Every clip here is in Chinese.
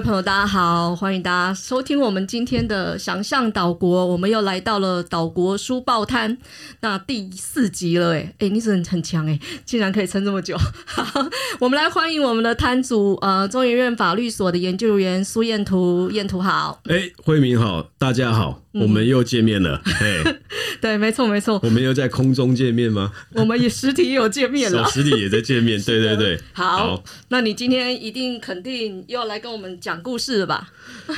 位朋友，大家好，欢迎大家收听我们今天的想象岛国，我们又来到了岛国书报摊，那第四集了，哎，哎，你是很很强，哎，竟然可以撑这么久。好，我们来欢迎我们的摊主，呃，中研院法律所的研究员苏彦图，彦图好，哎，慧敏好，大家好。我们又见面了，嗯、嘿，对，没错，没错。我们又在空中见面吗？我们也实体也有见面了，实体也在见面，对对对。好，好，那你今天一定肯定又要来跟我们讲故事了吧？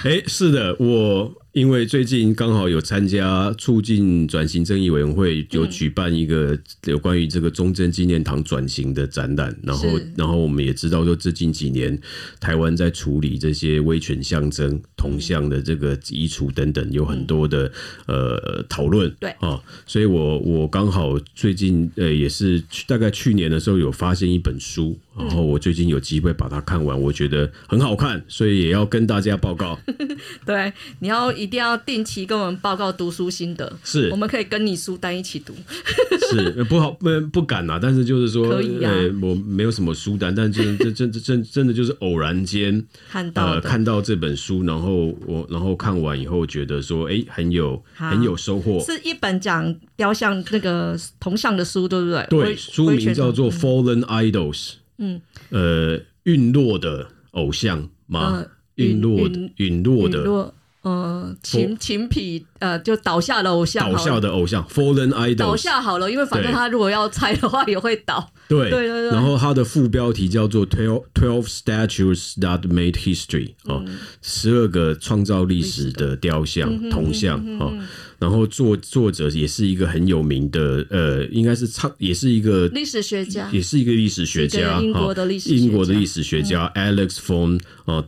哎，是的，我。因为最近刚好有参加促进转型正义委员会有举办一个有关于这个中正纪念堂转型的展览，然后然后我们也知道说，这近几年台湾在处理这些威权象征铜像的这个移除等等，有很多的呃讨论。对啊，所以我我刚好最近呃也是大概去年的时候有发现一本书，然后我最近有机会把它看完，我觉得很好看，所以也要跟大家报告。对，你要。一定要定期跟我们报告读书心得，是，我们可以跟你书单一起读。是不好不不敢啊，但是就是说，可以我没有什么书单，但是真真真真的就是偶然间看到呃看到这本书，然后我然后看完以后觉得说，哎、欸，很有很有收获。是一本讲雕像那个铜像的书，对不对？对，书名叫做《Fallen Idols》。嗯，呃，陨落的偶像吗？陨、呃、落的陨落的。呃，琴琴痞呃，就倒下的偶像，倒下的偶像，fallen idol，倒下好了，因为反正他如果要拆的话也会倒。对。对对，对。然后他的副标题叫做 Twelve Twelve Statues That Made History 哦，十二个创造历史的雕像铜像哦。然后作作者也是一个很有名的呃，应该是唱也是一个历史学家，也是一个历史学家，英国的历史英国的历史学家 Alex von 呃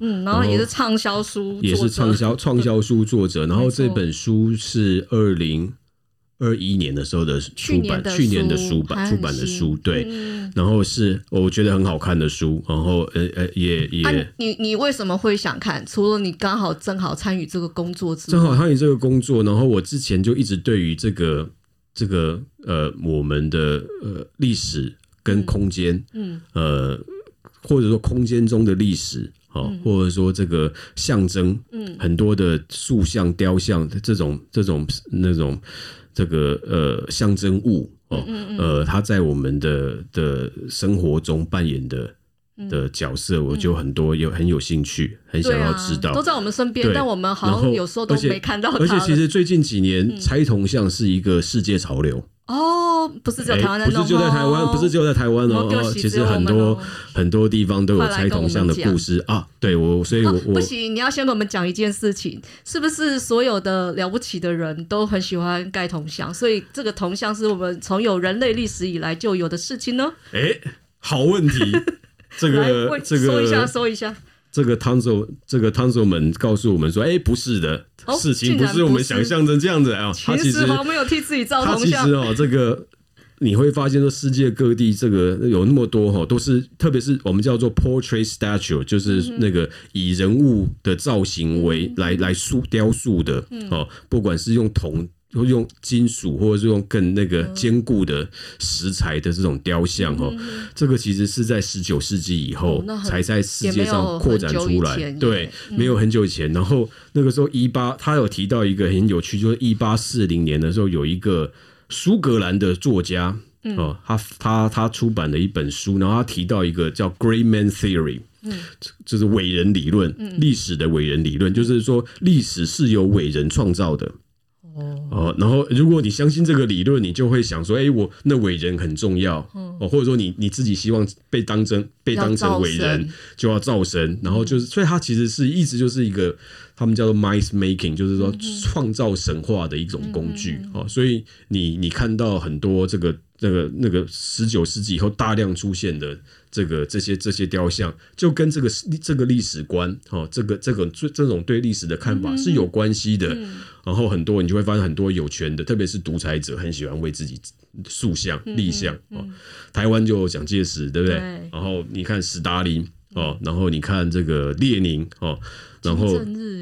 嗯，然后也是畅销书，也是畅销畅销书作者。然后这本书是二零二一年的时候的出版，去年的书版出版的书，对。然后是我觉得很好看的书。然后呃呃也也，啊、你你为什么会想看？除了你刚好正好参与这个工作之外，正好参与这个工作。然后我之前就一直对于这个这个呃我们的呃历史跟空间，嗯，嗯呃或者说空间中的历史。哦，或者说这个象征，嗯，很多的塑像、雕像的这种、这种、那种，这个呃象征物哦，呃，它在我们的的生活中扮演的的角色，我就很多有很有兴趣，很想要知道，都在我们身边，但我们好像有时候都没看到它。而且其实最近几年拆铜像是一个世界潮流。哦，不是只有台湾，不是就在台湾，不是就在台湾哦。哦，其实很多很多地方都有拆铜像的故事啊。对我，所以我我不行，你要先跟我们讲一件事情，是不是所有的了不起的人都很喜欢盖铜像？所以这个铜像是我们从有人类历史以来就有的事情呢？哎，好问题，这个 这个说一下，说一下。这个汤总，这个汤总们告诉我们说：“哎，不是的，事情不是我们想象的这样子啊。他其实没有替自己造其实哦，这个你会发现说，世界各地这个有那么多哈，都是特别是我们叫做 portrait statue，就是那个以人物的造型为来来塑雕塑的哦，不管是用铜。”用金属或者是用更那个坚固的石材的这种雕像哦，嗯、这个其实是在十九世纪以后才在世界上扩展出来。对，没有很久以前。然后那个时候一八，他有提到一个很有趣，就是一八四零年的时候，有一个苏格兰的作家哦，他他他出版了一本书，然后他提到一个叫 Great Man Theory，嗯，就是伟人理论，历史的伟人理论，就是说历史是由伟人创造的。哦，然后如果你相信这个理论，你就会想说，哎，我那伟人很重要，哦，或者说你你自己希望被当真被当成伟人，就要造神，然后就是，所以它其实是一直就是一个他们叫做 myth making，就是说创造神话的一种工具，哦，所以你你看到很多这个这个那个十九世纪以后大量出现的。这个这些这些雕像就跟这个这个历史观哦，这个这个这这种对历史的看法是有关系的。嗯、然后很多你就会发现很多有权的，特别是独裁者，很喜欢为自己塑像立像哦。台湾就蒋介石，对不对？对，然后你看斯大林哦，然后你看这个列宁哦。然后，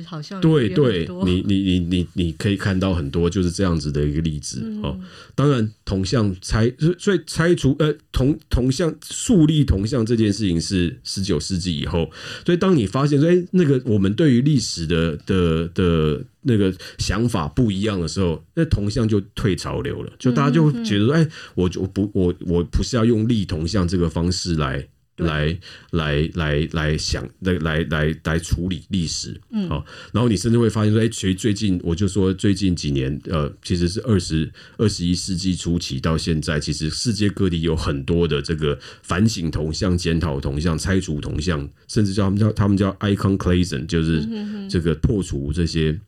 好像对对，你你你你你可以看到很多就是这样子的一个例子、嗯、哦。当然，铜像拆，所以拆除呃铜铜像树立铜像这件事情是十九世纪以后。所以当你发现说，哎，那个我们对于历史的的的那个想法不一样的时候，那铜像就退潮流了，就大家就觉得说，哎、嗯，我就不我我不是要用立铜像这个方式来。来来来来想来来来来处理历史，嗯，好，然后你甚至会发现说，哎，其实最近我就说最近几年，呃，其实是二十二十一世纪初期到现在，其实世界各地有很多的这个反省铜像、检讨铜像、拆除铜像，甚至叫他们叫他们叫 iconoclasm，就是这个破除这些、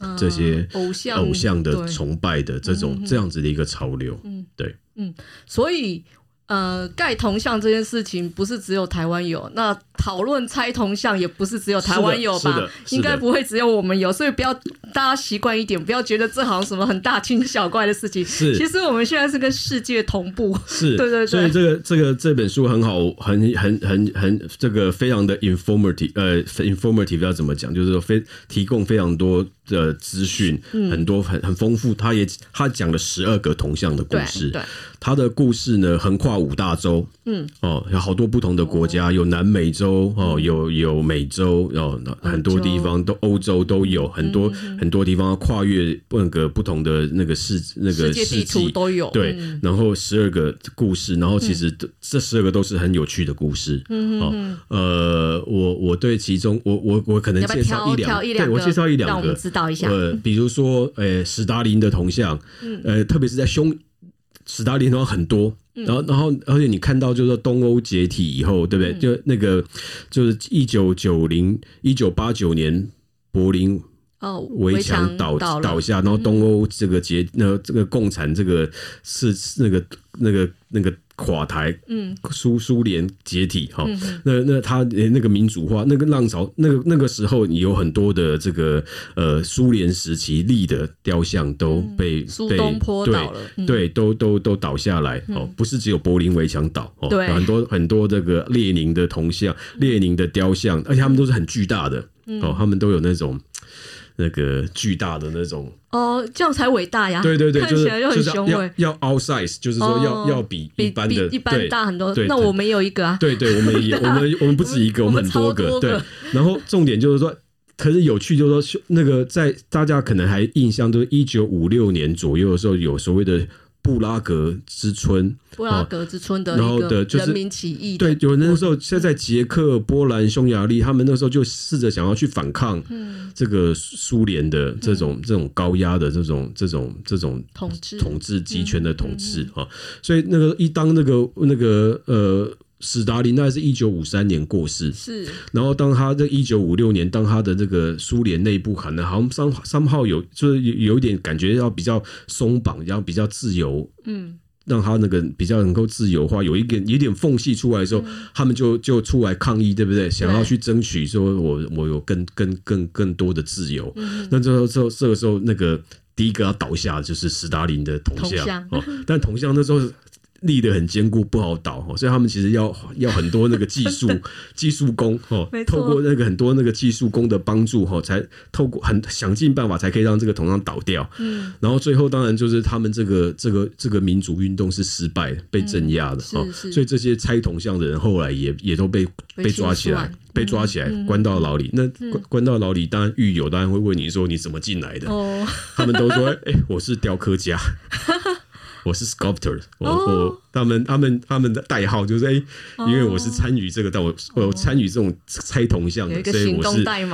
嗯、这些偶像偶像的崇拜的这种这样子的一个潮流，嗯，对，嗯，所以。呃，盖铜像这件事情不是只有台湾有，那讨论猜铜像也不是只有台湾有吧？应该不会只有我们有，所以不要大家习惯一点，不要觉得这好像什么很大惊小怪的事情。是，其实我们现在是跟世界同步。是，对对对。所以这个这个这本书很好，很很很很这个非常的 informative，呃，informative 要怎么讲？就是说非提供非常多的资讯，嗯、很多很很丰富。他也他讲了十二个铜像的故事。对。对他的故事呢，横跨五大洲，嗯，哦，有好多不同的国家，哦、有南美洲，哦，有有美洲，哦，很多地方都欧洲都有很多、嗯、很多地方跨越那个不同的那个世那个世纪都有，对，嗯、然后十二个故事，然后其实这十二个都是很有趣的故事，嗯哦，呃，我我对其中我我我可能介绍一两，对我介绍一两个，让我们知道一下，呃，比如说，呃，史达林的铜像，嗯，呃，特别是在胸。史达林的话很多，然后，然后，而且你看到就是说东欧解体以后，对不对？就那个就是一九九零一九八九年柏林哦围墙倒倒下，然后东欧这个解，那这个共产这个是那个那个那个。垮台，嗯，苏苏联解体，哈、嗯，那那他那个民主化，那个浪潮，那个那个时候，你有很多的这个呃苏联时期立的雕像都被苏东坡倒了，对，对都都都倒下来，哦、嗯，不是只有柏林围墙倒，哦，对，很多很多这个列宁的铜像、列宁的雕像，而且他们都是很巨大的，哦，他们都有那种。那个巨大的那种哦，这样才伟大呀！对对对，看起来就很雄伟。要 outsize，就是说要要比一般的一般大很多。那我们也有一个啊，对对，我们也我们 我们不止一个，我们很多个。对，然后重点就是说，可是有趣就是说，那个在大家可能还印象就是一九五六年左右的时候，有所谓的。布拉格之春，布拉格之春的，然后的就是人民起义。对，有那个时候，现在捷克、波兰、匈牙利，他们那时候就试着想要去反抗这个苏联的这种这种高压的这种这种这种统治统治集权的统治啊。所以那个一当那个那个呃。史达林那是一九五三年过世，是。然后当他在一九五六年，当他的这个苏联内部可能好像三三号有就是有有一点感觉要比较松绑，然后比较自由，嗯，让他那个比较能够自由化，有一点有一点缝隙出来的时候，嗯、他们就就出来抗议，对不对？想要去争取说我我有更更更更多的自由。嗯、那这时候这个时候那个第一个要倒下的就是史达林的铜像，铜像哦，但铜像那时候。立得很坚固，不好倒哈，所以他们其实要要很多那个技术 技术工哦，透过那个很多那个技术工的帮助哈，才透过很想尽办法才可以让这个铜像倒掉。嗯，然后最后当然就是他们这个这个这个民族运动是失败被镇压的哦，所以这些拆铜像的人后来也也都被被抓起来，被抓起来关到牢里。那关关到牢里，当然狱友当然会问你说你怎么进来的？哦，他们都说哎，我是雕刻家。我是 sculptor，我我他们他们他们的代号就是哎，因为我是参与这个，但我我参与这种猜铜像的，所以我是哎，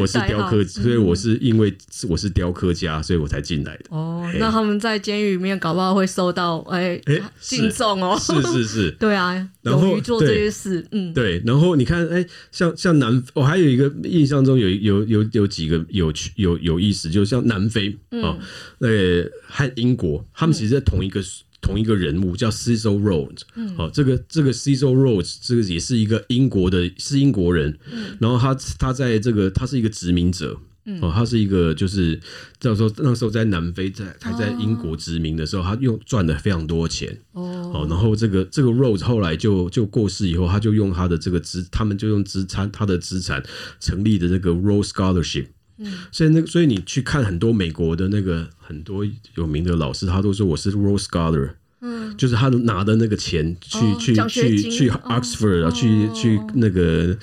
我是 雕刻，所以我是因为我是雕刻家，所以我才进来的。哦，那他们在监狱里面搞不好会受到哎敬重哦，是是是，对啊，勇于做这些事，嗯，对。然后你看，哎，像像南，我还有一个印象中有有有有几个有趣有有意思，就像南非啊，呃，和英国，他们其实在同。一个同一个人物叫 Cecil Rhodes，好，这个这个 Cecil Rhodes 这个也是一个英国的，是英国人，嗯、然后他他在这个他是一个殖民者，哦，他是一个就是叫做那时候在南非在还在英国殖民的时候，他用赚了非常多钱。哦，然后这个这个 Rhodes 后来就就过世以后，他就用他的这个资，他们就用资产他的资产成立的这个 Rhodes Scholarship。嗯，所以那个所以你去看很多美国的那个很多有名的老师，他都说我是 Rhodes Scholar。嗯，就是他拿的那个钱去去去去 Oxford 啊，去去那个。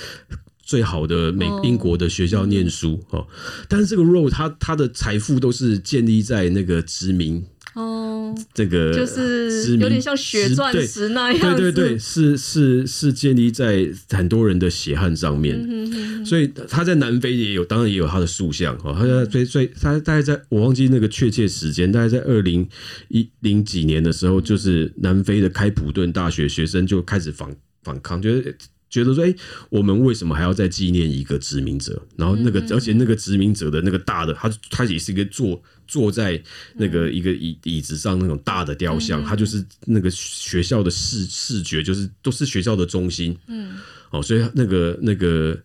最好的美英国的学校念书哦，但是这个 Rhodes 他他的财富都是建立在那个殖民哦，这个就是有点像血钻石那样，对对对，是是是建立在很多人的血汗上面，所以他在南非也有，当然也有他的塑像哦，他在最最他大概在我忘记那个确切时间，大概在二零一零几年的时候，就是南非的开普敦大学学生就开始反反抗，就是。觉得说，哎、欸，我们为什么还要再纪念一个殖民者？然后那个，而且那个殖民者的那个大的，他他也是一个坐坐在那个一个椅椅子上那种大的雕像，他就是那个学校的视视觉，就是都是学校的中心。嗯，哦，所以那个那个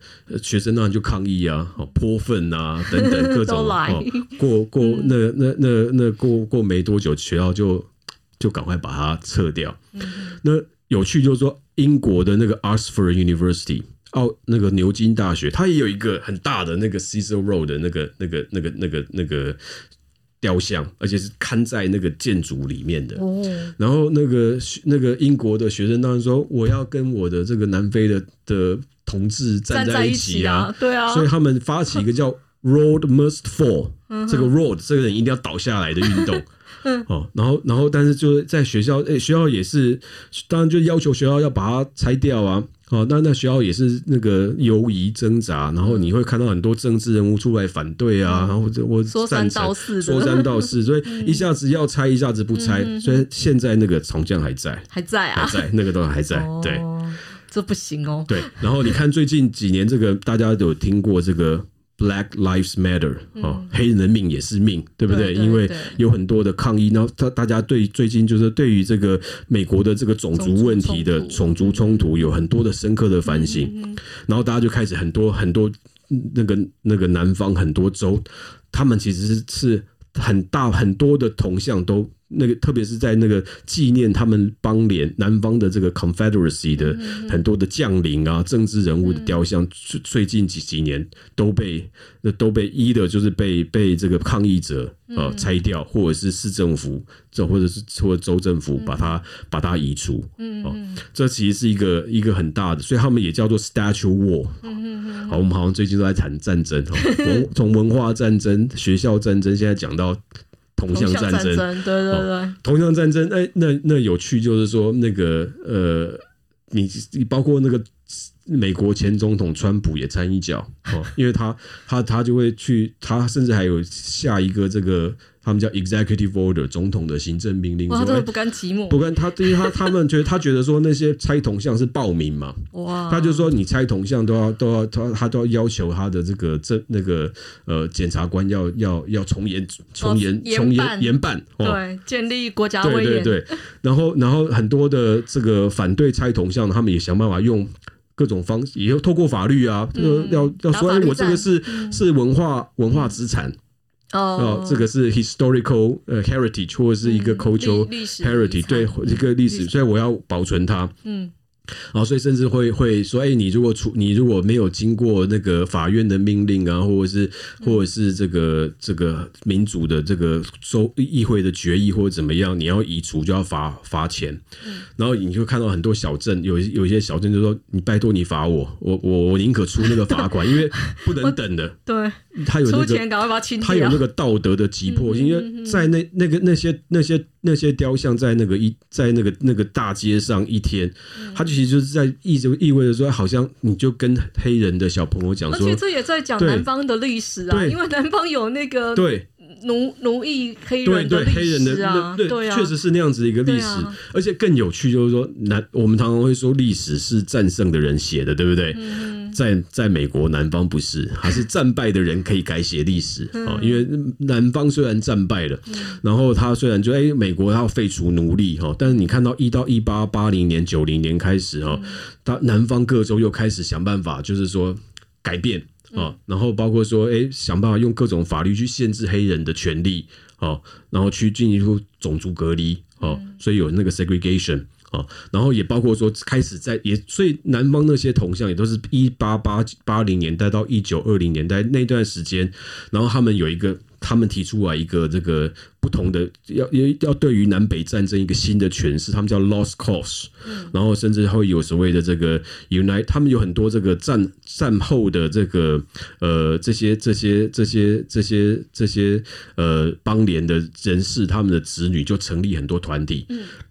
学生当然就抗议啊，哦，泼粪啊等等各种，哦，过过那那那那过过没多久，学校就就赶快把它撤掉。那有趣就是说。英国的那个 Oxford University，奥那个牛津大学，它也有一个很大的那个 Cecil Rhodes 的那个、那个、那个、那个、那个雕像，而且是看在那个建筑里面的。哦。然后那个那个英国的学生当然说：“我要跟我的这个南非的的同志站在一起啊！”起啊对啊。所以他们发起一个叫 “Rhodes Must Fall”，这个 Rhodes 这个人一定要倒下来的运动。哦，然后，然后，但是就在学校，诶，学校也是，当然就要求学校要把它拆掉啊。哦，那那学校也是那个犹疑挣扎，然后你会看到很多政治人物出来反对啊，然后我说三道四，说三道四，所以一下子要拆，一下子不拆，所以现在那个重建还在，还在啊，还在，那个都还在，对，这不行哦。对，然后你看最近几年，这个大家有听过这个。Black Lives Matter，啊，嗯、黑人的命也是命，对不对？对对对，因为有很多的抗议，然后大大家对最近就是对于这个美国的这个种族问题的种族冲突有很多的深刻的反省，嗯、然后大家就开始很多很多那个那个南方很多州，他们其实是是很大很多的铜像都。那个，特别是在那个纪念他们邦联南方的这个 Confederacy 的很多的将领啊、政治人物的雕像，最最近几几年都被那都被一的就是被被这个抗议者啊拆掉，或者是市政府这或者是或者州政府把它把它移除。嗯哦，这其实是一个一个很大的，所以他们也叫做 Statue War。好，我们好像最近都在谈战争，从从文化战争、学校战争，现在讲到。铜像战争，对对对，铜像战争，哎，那那有趣就是说，那个呃，你你包括那个美国前总统川普也掺一脚哦，因为他他他就会去，他甚至还有下一个这个。他们叫 executive order，总统的行政命令。哇，他不甘寂寞。不甘他，因为他他们觉得他觉得说那些拆铜像是暴民嘛。哇。他就说你拆铜像都要都要他他都要要求他的这个这那个呃检察官要要要从严从严从严严办。对，建立国家威严。对对对。然后然后很多的这个反对拆铜像，他们也想办法用各种方式，也要透过法律啊，要要说哎，我这个是是文化文化资产。哦，这个是 historical 呃 heritage 或者是一个 cultural heritage，对一个历史，所以我要保存它。嗯。然后，所以甚至会会说，哎，你如果出，你如果没有经过那个法院的命令啊，或者是或者是这个这个民主的这个州议会的决议或者怎么样，你要移除就要罚罚钱。然后你就看到很多小镇，有有一些小镇就说，你拜托你罚我，我我我宁可出那个罚款，因为不能等的。对，他有那个，他有那个道德的急迫性，因为在那那个那些那些。那些雕像在那个一在那个那个大街上一天，他就其实就是在意就意味着说，好像你就跟黑人的小朋友讲说，而且这也在讲南方的历史啊，因为南方有那个对。奴奴役黑人的历史啊，对啊，确实是那样子的一个历史，而且更有趣就是说，南我们常常会说历史是战胜的人写的，对不对？在在美国南方不是，还是战败的人可以改写历史啊？因为南方虽然战败了，然后他虽然就哎，美国要废除奴隶哈，但是你看到一到一八八零年九零年开始哈，他南方各州又开始想办法，就是说改变哦，然后包括说，哎，想办法用各种法律去限制黑人的权利，哦，然后去进行种族隔离，哦，所以有那个 segregation。啊，然后也包括说，开始在也，所以南方那些铜像也都是一八八八零年代到一九二零年代那段时间，然后他们有一个。他们提出来一个这个不同的要要要对于南北战争一个新的诠释，他们叫 lost cause，然后甚至会有所谓的这个 unite，他们有很多这个战战后的这个呃这些这些这些这些这些呃邦联的人士，他们的子女就成立很多团体，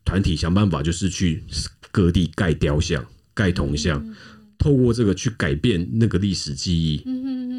团体想办法就是去各地盖雕像、盖铜像，透过这个去改变那个历史记忆。嗯，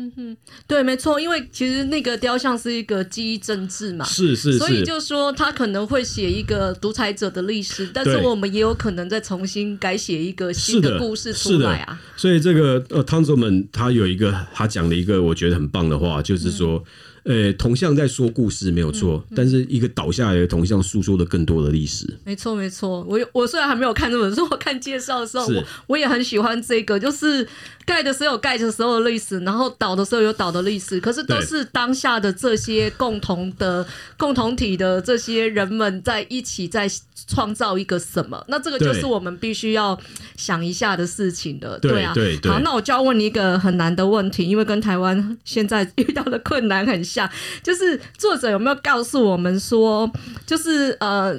对，没错，因为其实那个雕像是一个记忆政治嘛，是是是，所以就说他可能会写一个独裁者的历史，但是我们也有可能再重新改写一个新的故事出来啊。所以这个呃，汤泽们他有一个他讲了一个我觉得很棒的话，就是说。嗯呃，铜像在说故事没有错，嗯嗯，但是一个倒下来的铜像诉说了更多的历史。没错，没错。我我虽然还没有看这本书，我看介绍的时候，我我也很喜欢这个，就是盖的时候有盖的时候的历史，然后倒的时候有倒的历史，可是都是当下的这些共同的共同体的这些人们在一起在创造一个什么？那这个就是我们必须要想一下的事情的。对，对啊，对，对。好，那我就要问你一个很难的问题，因为跟台湾现在遇到的困难很像。就是作者有没有告诉我们说，就是呃，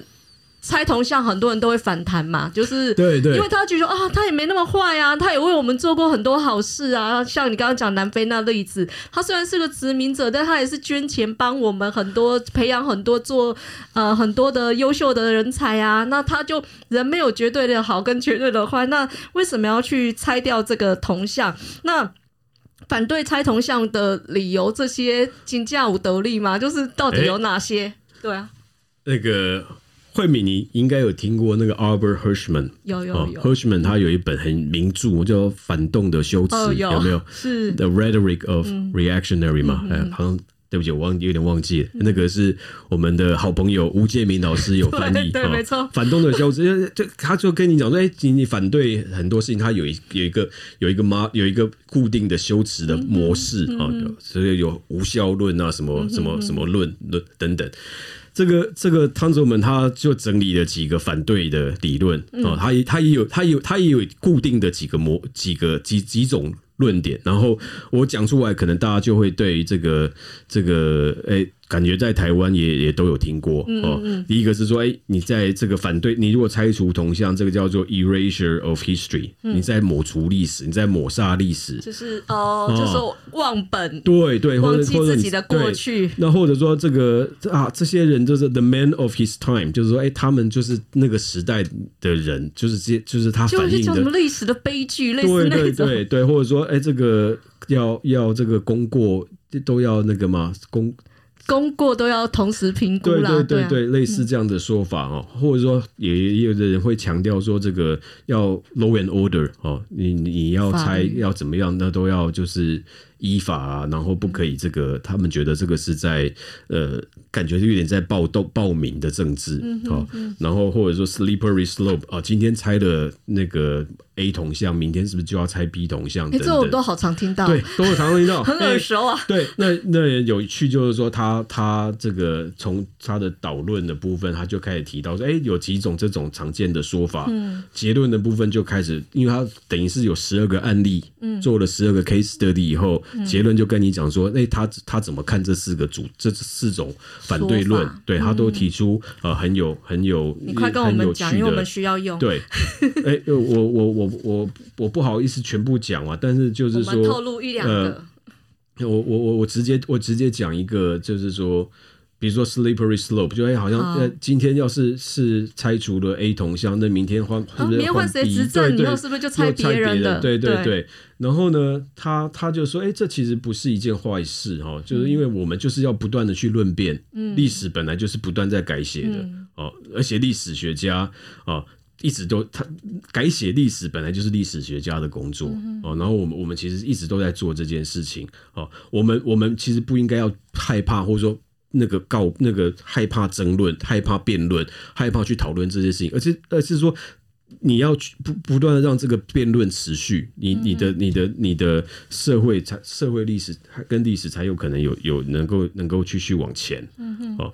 拆铜像很多人都会反弹嘛，就是对对，因为他觉得啊，他也没那么坏啊，他也为我们做过很多好事啊。像你刚刚讲南非那例子，他虽然是个殖民者，但他也是捐钱帮我们很多培养很多做呃很多的优秀的人才啊。那他就人没有绝对的好跟绝对的坏，那为什么要去拆掉这个铜像？那反对拆铜像的理由，这些金价无得利吗？就是到底有哪些？欸、对啊，那个惠敏，你应该有听过那个 Albert Hirschman，有有有、哦、Hirschman 他有一本很名著叫《反动的修辞》，有，有没有？是 The Rhetoric of Reactionary 嘛？哎、嗯，好像。对不起，我忘有点忘记了，那个是我们的好朋友吴建明老师有翻译，对，对，没错。反动的修辞，就他就跟你讲说，哎，你反对很多事情，他有一有一个有一个妈有一个固定的修辞的模式啊，所以有无效论啊，什么什么什么论论等等。这个这个汤泽们他就整理了几个反对的理论啊，他也他也有他有他也有固定的几个模几个几几种。论点，然后我讲出来，可能大家就会对这个这个诶。感觉在台湾也也都有听过哦。第一个是说，哎，你在这个反对你如果拆除铜像，这个叫做 erasure of history，你在抹除历史，你在抹杀历史，就是哦，就是忘本，对对，忘记自己的过去。那或者说这个啊，这些人就是 the man of his time，就是说，哎，他们就是那个时代的人，就是这就是他反映的什么历史的悲剧，类似对对对对，或者说，哎，这个要要这个功过都要那个嘛功。功过都要同时评估啦，对对对对，类似这样的说法哦，或者说也有的人会强调说，这个要 law and order 哦，你你要拆要怎么样，那都要就是。依法啊，然后不可以这个，他们觉得这个是在呃，感觉就有点在暴动暴民的政治，哦、嗯，然后或者说 slippery slope 啊，今天拆的那个 A 铜像，明天是不是就要拆 B 铜像？哎，这我都好常听到，对，都会常听到，很耳熟啊。对，那那有趣就是说他，他他这个从他的导论的部分，他就开始提到说，哎，有几种这种常见的说法，嗯，结论的部分就开始，因为他等于是有十二个案例，嗯，做了十二个 case study 以后。结论就跟你讲说，哎，他他怎么看这四个主这四种反对论？对他都提出呃很有很有你快跟我们讲，因为我们需要用。对，哎，我我我我我我不好意思全部讲啊，但是就是说透露一两个，呃、我我我我直接我直接讲一个，就是说。比如说 slippery slope，就哎，好像呃，今天要是是拆除了 A 同乡，那明天换是不是换 B？对对，是不是就拆别人的？对对对。然后呢，他他就说，哎，这其实不是一件坏事哈，就是因为我们就是要不断的去论辩，历史本来就是不断在改写的哦，而且历史学家啊，一直都他改写历史本来就是历史学家的工作哦，然后我们我们其实一直都在做这件事情哦，我们我们其实不应该要害怕或者说。那个告那个害怕争论，害怕辩论，害怕去讨论这些事情，而且而是说，你要不不断的让这个辩论持续，你你的你的你的社会才社会历史跟历史才有可能有有能够能够继续往前。嗯哼，哦。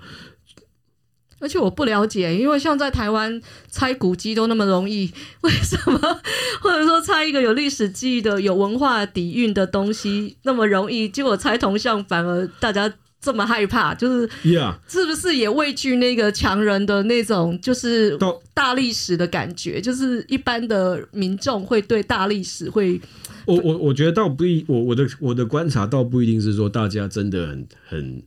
而且我不了解，因为像在台湾拆古迹都那么容易，为什么 或者说拆一个有历史记忆的、有文化底蕴的东西那么容易，结果拆铜像反而大家这么害怕？就是，Yeah，是不是也畏惧那个强人的那种就是大历史的感觉？就是一般的民众会对大历史会，我我我觉得倒不一，我我的我的观察倒不一定是说大家真的很很。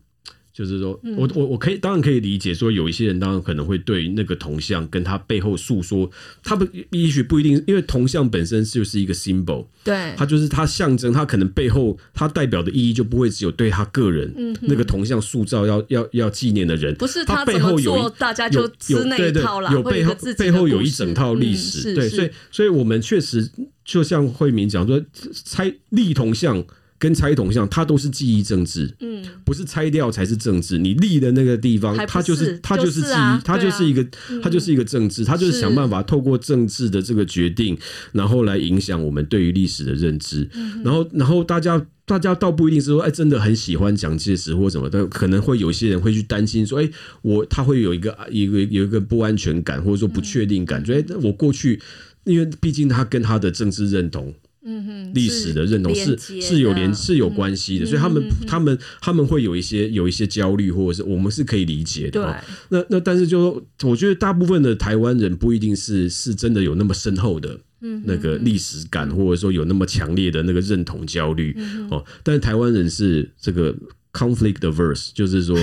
就是说，我我我可以当然可以理解，说有一些人当然可能会对那个铜像跟他背后诉说，他不也许不一定，因为铜像本身就是一个 symbol，对，它就是它象征，它可能背后它代表的意义就不会只有对他个人，那个铜像塑造要要要纪念的人，不是他背后有大家就吃那一套啦，有背后背后有一整套历史，对，所以所以我们确实就像慧敏讲说，拆立铜像。跟拆铜像，它都是记忆政治，嗯，不是拆掉才是政治。你立的那个地方，它就是它就是记忆，它就是一个它就是一个政治，它就是想办法透过政治的这个决定，然后来影响我们对于历史的认知。然后，然后大家大家倒不一定是说，哎，真的很喜欢蒋介石或什么的，可能会有些人会去担心说，哎，我他会有一个一个有一个不安全感，或者说不确定感，觉得我过去，因为毕竟他跟他的政治认同。嗯哼，历史的认同是是有连是有关系的，所以他们他们他们会有一些有一些焦虑，或者是我们是可以理解的。对，那那但是就我觉得大部分的台湾人不一定是是真的有那么深厚的那个历史感，或者说有那么强烈的那个认同焦虑哦。但是台湾人是这个 conflict averse，就是说。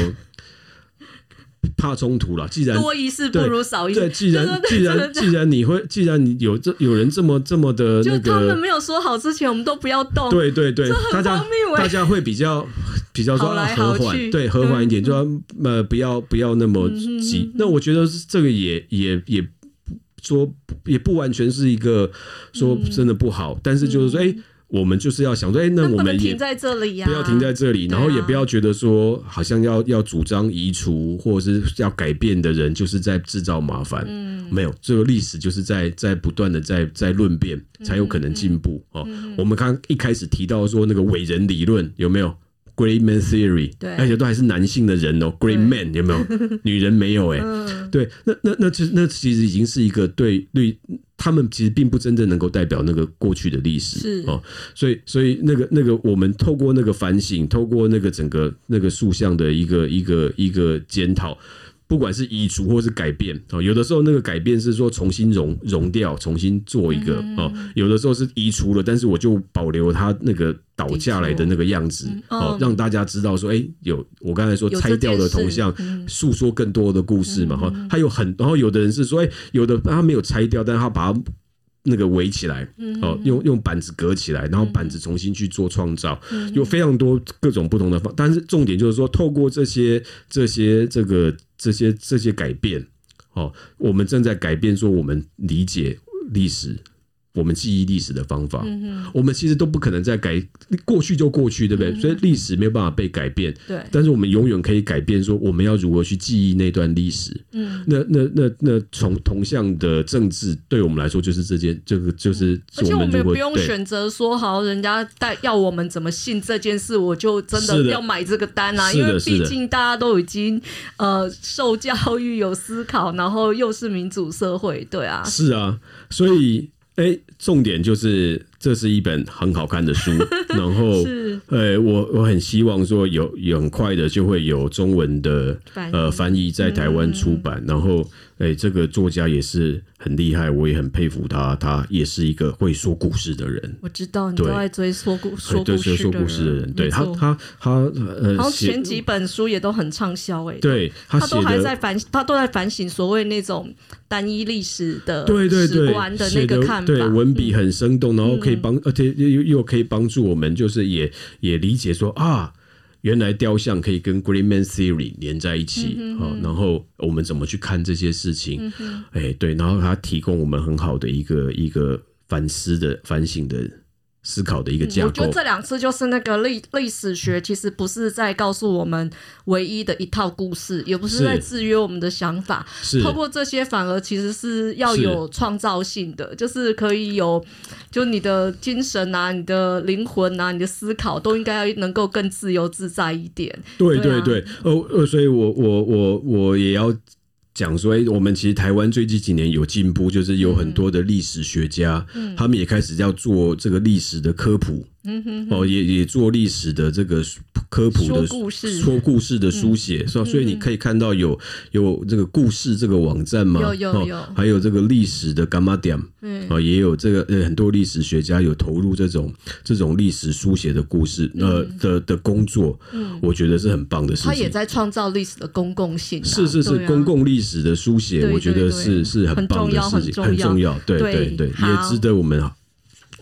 怕冲突了，既然多一事不如少一事。对，既然既然 既然你会，既然你有这有人这么这么的那个，就他们没有说好之前，我们都不要动。对对对，大家大家会比较比较说和缓，对和缓一点，就要呃不要不要那么急。那我觉得这个也也也说也不完全是一个说真的不好，但是就是说哎。我们就是要想说，哎、欸，那我们也停在这里呀，不要停在这里，然后也不要觉得说，好像要要主张移除或者是要改变的人，就是在制造麻烦。嗯，没有，这个历史就是在在不断的在在论辩，才有可能进步哦。我们刚一开始提到说那个伟人理论有没有？Great Man Theory，对，而且都还是男性的人哦。Great Man 有没有？女人没有哎。对，那那那其实那其实已经是一个对对。他们其实并不真正能够代表那个过去的历史，是哦，所以所以那个那个我们透过那个反省，透过那个整个那个塑像的一个一个一个检讨。不管是移除或是改变哦，有的时候那个改变是说重新融融掉，重新做一个哦；有的时候是移除了，但是我就保留它那个倒下来的那个样子，哦，让大家知道说，哎，有我刚才说拆掉的头像，诉说更多的故事嘛，哈。还有很，然后有的人是说，哎，有的他没有拆掉，但是他把它。那个围起来，哦，用用板子隔起来，然后板子重新去做创造，有非常多各种不同的方，但是重点就是说，透过这些这些这个这些这些改变，哦，我们正在改变，说我们理解历史。我们记忆历史的方法，嗯、我们其实都不可能再改，过去就过去，对不对？嗯、所以历史没有办法被改变。对，但是我们永远可以改变，说我们要如何去记忆那段历史。嗯，那那那那从同向的政治，对我们来说就是这件，这个就是。而且我们也不用选择说好，人家带要我们怎么信这件事，我就真的要买这个单啊！因为毕竟大家都已经呃受教育、有思考，然后又是民主社会，对啊。是啊，所以。哎，重点就是这是一本很好看的书，然后，是呃，我我很希望说有有很快的就会有中文的翻译呃翻译在台湾出版，嗯、然后。哎，这个作家也是很厉害，我也很佩服他。他也是一个会说故事的人。我知道你都爱追说故说故事的人。对他，他他呃，然后前几本书也都很畅销。哎，对他都还在反，他都在反省所谓那种单一历史的对对对史观的那个看法。对，文笔很生动，然后可以帮，而且又又可以帮助我们，就是也也理解说啊。原来雕像可以跟 Green Man Theory 连在一起，嗯、哼哼然后我们怎么去看这些事情？哎，对，然后他提供我们很好的一个一个反思的反省的思考的一个架构。嗯、我觉得这两次就是那个历历史学，其实不是在告诉我们唯一的一套故事，也不是在制约我们的想法。是透过这些，反而其实是要有创造性的，是就是可以有，就你的精神啊、你的灵魂啊、你的思考，都应该要能够更自由自在一点。对对对，呃呃，所以我我我我也要。讲说，哎，我们其实台湾最近几年有进步，就是有很多的历史学家，嗯、他们也开始要做这个历史的科普。嗯哼，哼，哦，也也做历史的这个科普的说故事，说故事的书写，是吧？所以你可以看到有有这个故事这个网站嘛，有有有，还有这个历史的 Gamma 点，嗯，啊，也有这个呃很多历史学家有投入这种这种历史书写的故事呃的的工作，嗯，我觉得是很棒的事情。他也在创造历史的公共性，是是是，公共历史的书写，我觉得是是很棒的事情，很重要，对对对，也值得我们。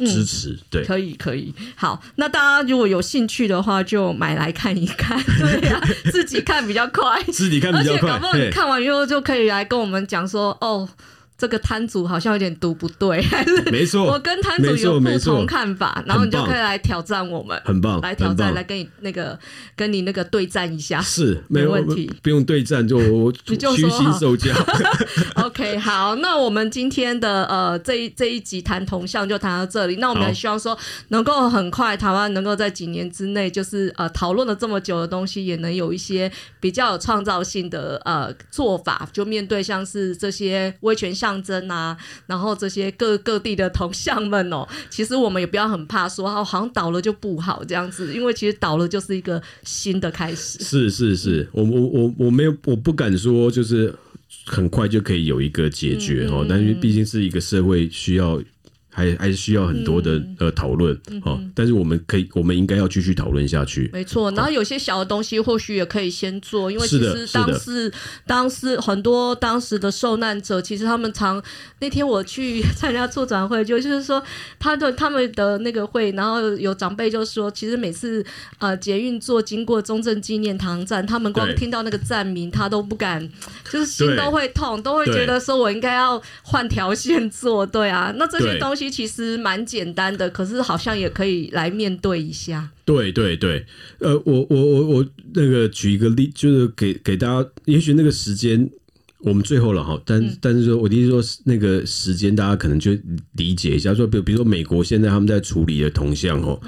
支持、嗯、对，可以可以，好，那大家如果有兴趣的话，就买来看一看，对呀、啊，自己看比较快，自己看比较快，而且搞不好你看完以后就可以来跟我们讲说，哦。这个摊主好像有点读不对，还是没错。我跟摊主有不同看法，然后你就可以来挑战我们，很棒，来挑战，来跟你那个跟你那个对战一下，是没问题，不用对战就 虚心受教。OK，好，那我们今天的呃这一这一集谈同像就谈到这里。那我们也希望说能够很快台湾能够在几年之内，就是呃讨论了这么久的东西，也能有一些比较有创造性的呃做法，就面对像是这些威权象象征啊，然后这些各各地的同乡们哦，其实我们也不要很怕说哦，好像倒了就不好这样子，因为其实倒了就是一个新的开始。是是是，我我我我没有，我不敢说就是很快就可以有一个解决哦，嗯、但是毕竟是一个社会需要。还还是需要很多的、嗯、呃讨论哦，嗯、但是我们可以，我们应该要继续讨论下去。没错，然后有些小的东西或许也可以先做，因为其实当时当时很多当时的受难者，其实他们常那天我去 参加促转会，就就是说他的他们的那个会，然后有长辈就说，其实每次呃捷运坐经过中正纪念堂站，他们光听到那个站名，他都不敢，就是心都会痛，都会觉得说我应该要换条线坐。对啊，那这些东西。其实蛮简单的，可是好像也可以来面对一下。对对对，呃，我我我我那个举一个例，就是给给大家，也许那个时间。我们最后了哈，但但是说，我的意思说，那个时间大家可能就理解一下，说，比如比如说美国现在他们在处理的铜像哦，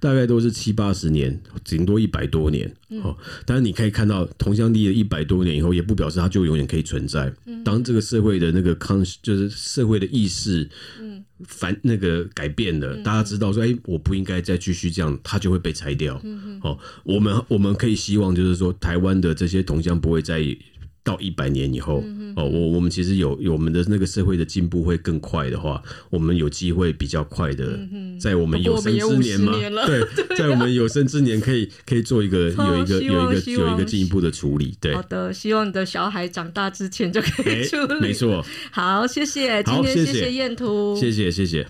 大概都是七八十年，顶多一百多年哦。但是你可以看到，铜像立了一百多年以后，也不表示它就永远可以存在。当这个社会的那个康，就是社会的意识，反那个改变了，大家知道说，哎，我不应该再继续这样，它就会被拆掉。哦，我们我们可以希望就是说，台湾的这些铜像不会再。到一百年以后，嗯、哦，我我们其实有有我们的那个社会的进步会更快的话，我们有机会比较快的，在我们有生之年嘛，对，在我们有生之年可以可以做一个有一个有一个有一个进一步的处理。对，好的，希望你的小孩长大之前就可以处理。没错，好，谢谢，今天谢谢燕图，谢谢谢谢。